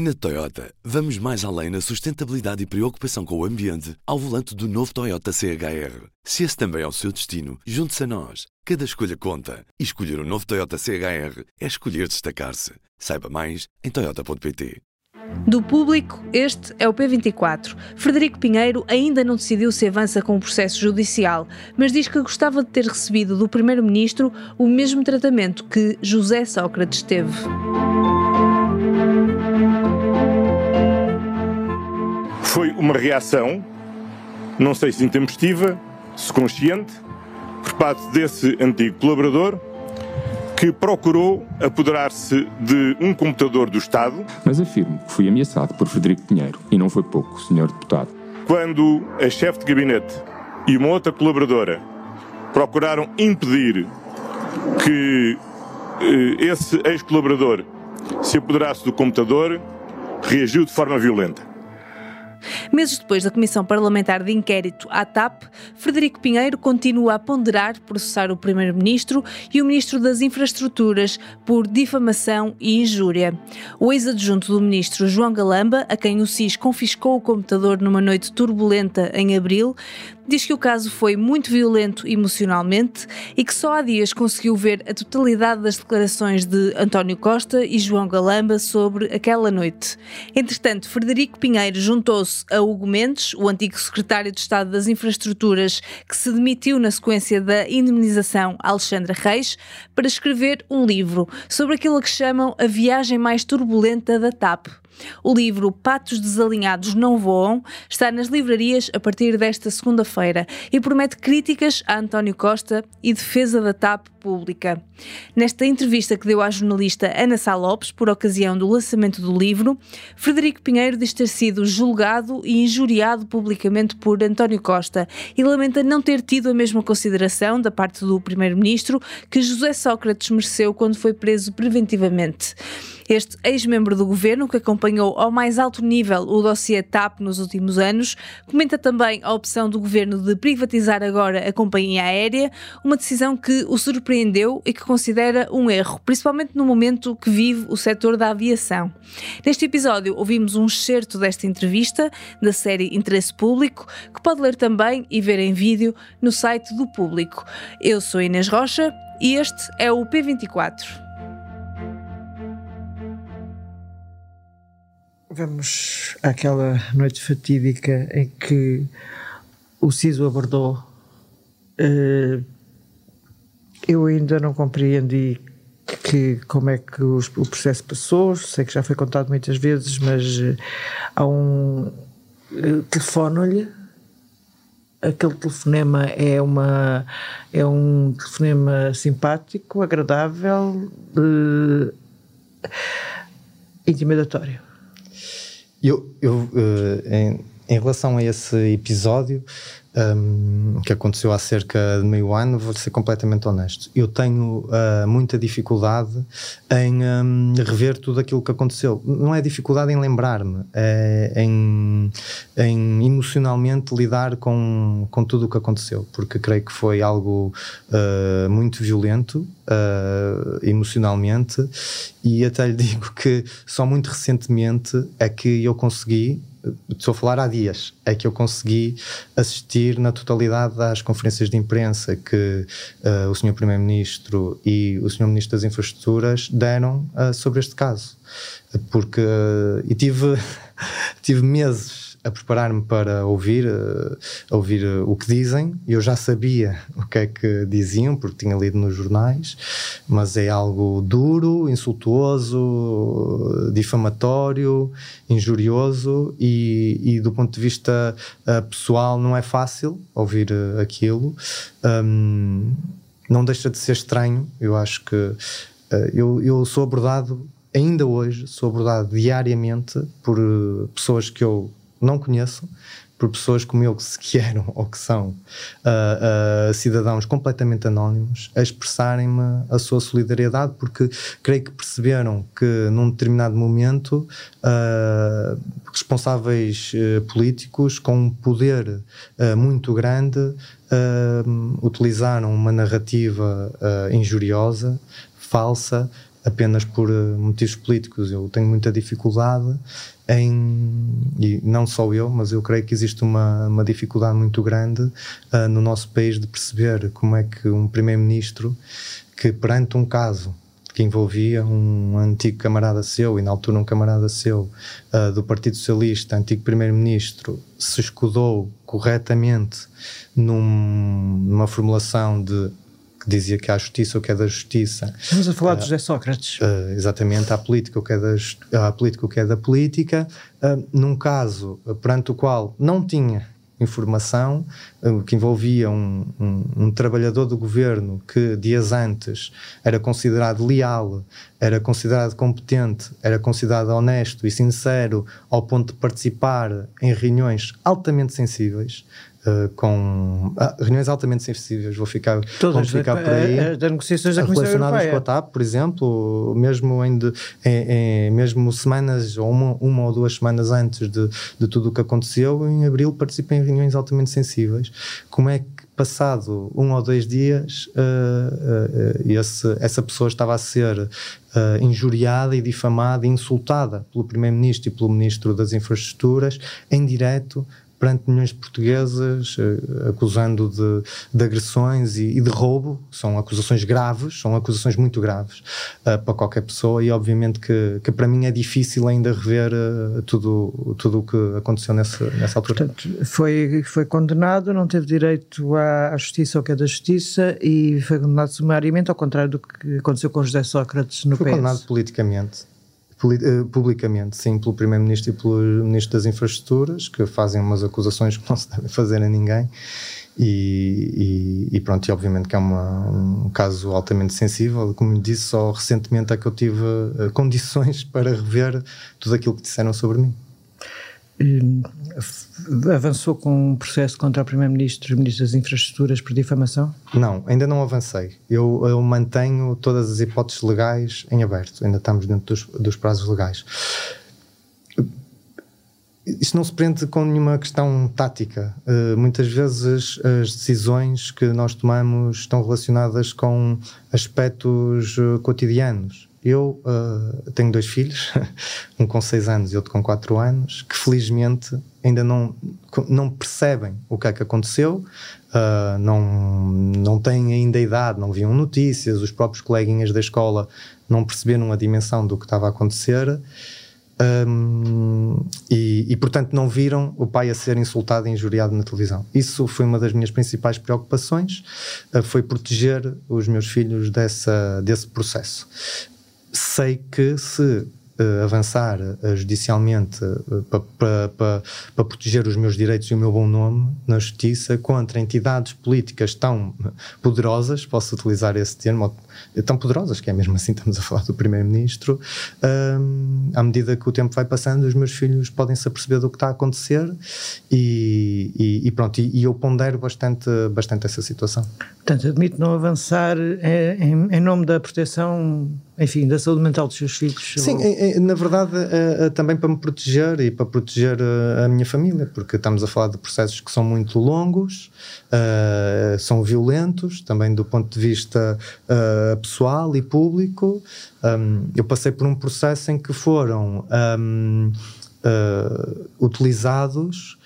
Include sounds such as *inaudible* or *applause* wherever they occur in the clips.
Na Toyota, vamos mais além na sustentabilidade e preocupação com o ambiente ao volante do novo Toyota CHR. Se esse também é o seu destino, junte-se a nós. Cada escolha conta. E escolher o um novo Toyota CHR é escolher destacar-se. Saiba mais em Toyota.pt. Do público, este é o P24. Frederico Pinheiro ainda não decidiu se avança com o processo judicial, mas diz que gostava de ter recebido do Primeiro-Ministro o mesmo tratamento que José Sócrates teve. Foi uma reação, não sei se intempestiva, se consciente, por parte desse antigo colaborador que procurou apoderar-se de um computador do Estado. Mas afirmo que fui ameaçado por Frederico Pinheiro e não foi pouco, Sr. Deputado. Quando a chefe de gabinete e uma outra colaboradora procuraram impedir que eh, esse ex-colaborador se apoderasse do computador, reagiu de forma violenta. Meses depois da Comissão Parlamentar de Inquérito à TAP, Frederico Pinheiro continua a ponderar processar o Primeiro-Ministro e o Ministro das Infraestruturas por difamação e injúria. O ex-adjunto do Ministro João Galamba, a quem o SIS confiscou o computador numa noite turbulenta em abril, diz que o caso foi muito violento emocionalmente e que só há dias conseguiu ver a totalidade das declarações de António Costa e João Galamba sobre aquela noite. Entretanto, Frederico Pinheiro juntou-se a Hugo Mendes, o antigo secretário de Estado das Infraestruturas, que se demitiu na sequência da indemnização a Alexandra Reis, para escrever um livro sobre aquilo que chamam a viagem mais turbulenta da TAP. O livro Patos Desalinhados Não Voam está nas livrarias a partir desta segunda-feira e promete críticas a António Costa e defesa da TAP pública. Nesta entrevista que deu à jornalista Ana Sá Lopes por ocasião do lançamento do livro, Frederico Pinheiro diz ter sido julgado e injuriado publicamente por António Costa e lamenta não ter tido a mesma consideração da parte do primeiro-ministro que José Sócrates mereceu quando foi preso preventivamente. Este ex-membro do governo, que acompanhou ao mais alto nível o dossiê TAP nos últimos anos, comenta também a opção do governo de privatizar agora a companhia aérea, uma decisão que o surpreendeu e que considera um erro, principalmente no momento que vive o setor da aviação. Neste episódio, ouvimos um excerto desta entrevista da série Interesse Público, que pode ler também e ver em vídeo no site do Público. Eu sou Inês Rocha e este é o P24. Vamos àquela noite fatídica em que o Ciso abordou. Uh, eu ainda não compreendi que, como é que o processo passou, sei que já foi contado muitas vezes, mas uh, há um. Uh, Telefono-lhe. Aquele telefonema é, uma, é um telefonema simpático, agradável, intimidatório. 有有呃嗯 em, relação a esse episódio um, que aconteceu há cerca de meio ano, vou ser completamente honesto. Eu tenho uh, muita dificuldade em um, rever tudo aquilo que aconteceu. Não é dificuldade em lembrar-me, é em, em, emocionalmente lidar com, com tudo o que aconteceu, porque creio que foi algo uh, muito violento uh, emocionalmente e até lhe digo que só muito recentemente é que eu consegui estou a falar há dias, é que eu consegui assistir na totalidade às conferências de imprensa que uh, o Sr. Primeiro-Ministro e o Sr. Ministro das Infraestruturas deram uh, sobre este caso. Porque, uh, e tive, *laughs* tive meses a preparar-me para ouvir, uh, ouvir uh, o que dizem. Eu já sabia o que é que diziam, porque tinha lido nos jornais, mas é algo duro, insultuoso, difamatório, injurioso e, e do ponto de vista uh, pessoal não é fácil ouvir aquilo. Um, não deixa de ser estranho, eu acho que eu, eu sou abordado ainda hoje sou abordado diariamente por pessoas que eu não conheço, por pessoas como eu que eram *laughs* ou que são uh, uh, cidadãos completamente anónimos a expressarem-me a sua solidariedade porque creio que perceberam que num determinado momento uh, responsáveis políticos com um poder muito grande utilizaram uma narrativa injuriosa falsa apenas por motivos políticos. Eu tenho muita dificuldade em, e não só eu, mas eu creio que existe uma, uma dificuldade muito grande uh, no nosso país de perceber como é que um primeiro-ministro que perante um caso que envolvia um antigo camarada seu, e na altura um camarada seu uh, do Partido Socialista, antigo primeiro-ministro, se escudou corretamente num, numa formulação de que dizia que há justiça o que é da justiça. Estamos a falar uh, de José Sócrates. Uh, exatamente, há política o que é da, há política o que é da política, uh, num caso perante o qual não tinha informação que envolvia um, um, um, trabalhador do governo que dias antes era considerado leal, era considerado competente, era considerado honesto e sincero ao ponto de participar em reuniões altamente sensíveis uh, com ah, reuniões altamente sensíveis, vou ficar, Todas, ficar por aí. As negociações da relacionadas com a TAP, por exemplo, mesmo, em, de, em, em, mesmo semanas ou uma, uma ou duas semanas antes de, de tudo o que aconteceu, em abril participei em reuniões altamente sensíveis. Como é que passado um ou dois dias, uh, uh, esse, essa pessoa estava a ser uh, injuriada e difamada e insultada pelo Primeiro-Ministro e pelo Ministro das Infraestruturas em direto perante milhões de portugueses, uh, acusando de, de agressões e, e, de roubo. São acusações graves, são acusações muito graves uh, para qualquer pessoa e obviamente que, que para mim é difícil ainda rever uh, tudo, tudo o que aconteceu nessa, nessa altura. Portanto, foi, foi condenado, não teve direito à, à justiça ou que é da justiça e foi condenado sumariamente, ao contrário do que aconteceu com José Sócrates no foi PS. Foi condenado politicamente eh, publicamente, sim, pelo Primeiro-Ministro e pelo Ministro das Infraestruturas, que fazem umas acusações que *laughs* não se devem fazer a ninguém. E, e, e, pronto, e obviamente que é uma, um caso altamente sensível. Como disse, só recentemente é que eu tive uh, condições *laughs* para rever tudo aquilo que disseram sobre mim. Hum, avançou com um processo contra o Primeiro-Ministro e o Ministro das Infraestruturas por difamação? Não, ainda não avancei. Eu, eu, mantenho todas as hipóteses legais em aberto, ainda estamos dentro dos, dos prazos legais. Isto não se prende com nenhuma questão tática. Uh, muitas vezes as decisões que nós tomamos estão relacionadas com aspectos uh, cotidianos eu uh, tenho dois filhos, *laughs* um com 6 anos e outro com 4 anos, que felizmente ainda não, não percebem o que é que aconteceu, uh, não, não têm ainda idade, não viam notícias, os próprios coleguinhas da escola não perceberam a dimensão do que estava a acontecer. Um, e, e, portanto não viram o pai a ser insultado e injuriado na televisão. Isso foi uma das minhas principais preocupações, uh, foi proteger os meus filhos dessa, desse processo sei que se uh, avançar uh, judicialmente uh, para pa, pa, proteger os meus direitos e o meu bom nome na justiça contra entidades políticas tão poderosas, posso utilizar esse termo, tão poderosas, que é mesmo assim estamos a falar do Primeiro-Ministro, um, à medida que o tempo vai passando, os meus filhos podem se aperceber do que está a acontecer e, e, e pronto, e, e, eu pondero bastante, bastante essa situação. Portanto, admite não avançar é, em, em, nome da proteção, enfim, da saúde mental dos seus filhos? Sim, ou... na verdade, é, é também para me proteger e para proteger a, a minha família, porque estamos a falar de processos que são muito longos, uh, são violentos, também do ponto de vista uh, pessoal e público. Eu passei por um processo em que foram utilizados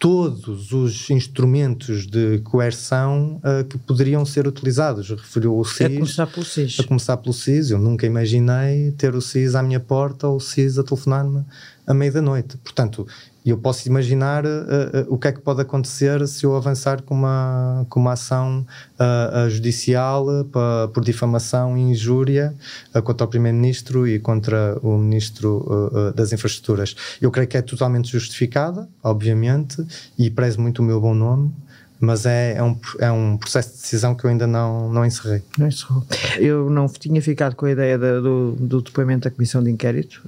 todos os instrumentos de coerção uh, que poderiam ser utilizados. Referiu o SIS. A começar pelo SIS. A começar pelo SIS. Eu nunca imaginei ter o SIS à minha porta ou o SIS a telefonar-me à meia da noite. Portanto, e eu posso imaginar uh, uh, o que é que pode acontecer se eu avançar com uma, com uma ação uh, judicial por difamação e injúria contra o Primeiro-Ministro e contra o Ministro das Infraestruturas. Eu creio que é totalmente justificada, obviamente, e prezo muito o meu bom nome mas é, é, um, é um processo de decisão que eu ainda não, não encerrei. Não encerrou. Eu não tinha ficado com a ideia do, do depoimento da Comissão de Inquérito,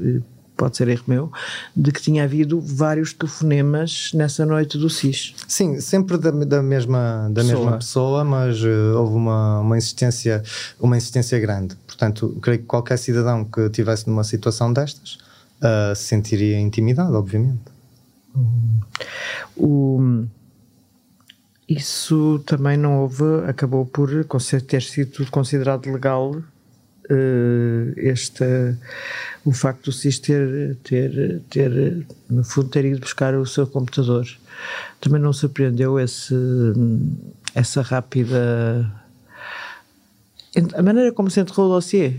pode ser erro meu, de que tinha havido vários telefonemas nessa noite do SIS. Sim, sempre da, da mesma, da pessoa. mesma pessoa, mas uh, houve uma, uma, insistência, uma insistência grande. Portanto, creio que qualquer cidadão que estivesse numa situação destas uh, se sentiria intimidado, obviamente. O, isso também não houve, acabou por ter sido considerado legal uh, este, o facto do SIS ter, ter, ter, no fundo, ter ido buscar o seu computador. Também não surpreendeu esse, essa rápida. A maneira como se enterrou o dossiê.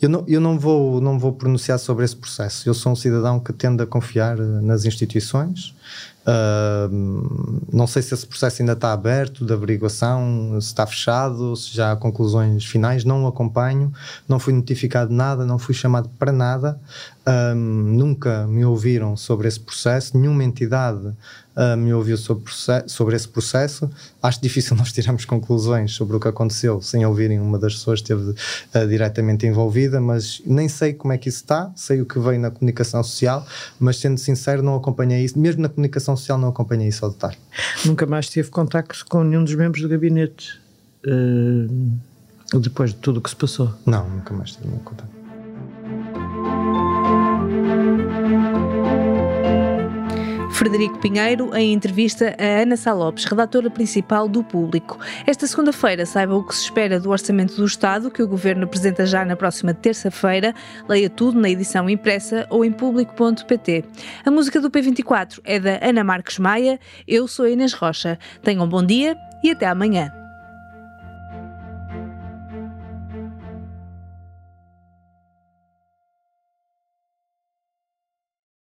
Eu não, eu não, vou, não vou pronunciar sobre esse processo. Eu sou um cidadão que tende a confiar nas instituições Não sei se esse processo ainda está aberto de averiguação, se está fechado, se já há conclusões finais. Não acompanho, não fui notificado de nada, não fui chamado para nada. nunca me ouviram sobre esse processo, nenhuma entidade uh, me ouviu sobre, sobre esse processo. Acho difícil *laughs* nós tirarmos conclusões sobre o que aconteceu sem ouvirem uma das pessoas que esteve uh, diretamente envolvida, mas nem sei como é que isso está, sei o que veio na comunicação social, mas sendo sincero, não acompanhei isso, mesmo na comunicação social, não acompanhei isso ao detalhe. Nunca mais tive contacto com nenhum dos membros do gabinete. Uh, depois de tudo o que se passou? Não, nunca mais tive nenhum contacto. Frederico Pinheiro, em entrevista a Ana Salopes, redatora principal do Público. Esta segunda-feira saiba o que se espera do Orçamento do Estado, que o Governo apresenta já na próxima terça-feira. Leia tudo na edição impressa ou em público.pt. A música do P24 é da Ana Marques Maia. Eu sou Inês Rocha. Tenham um bom dia e até amanhã.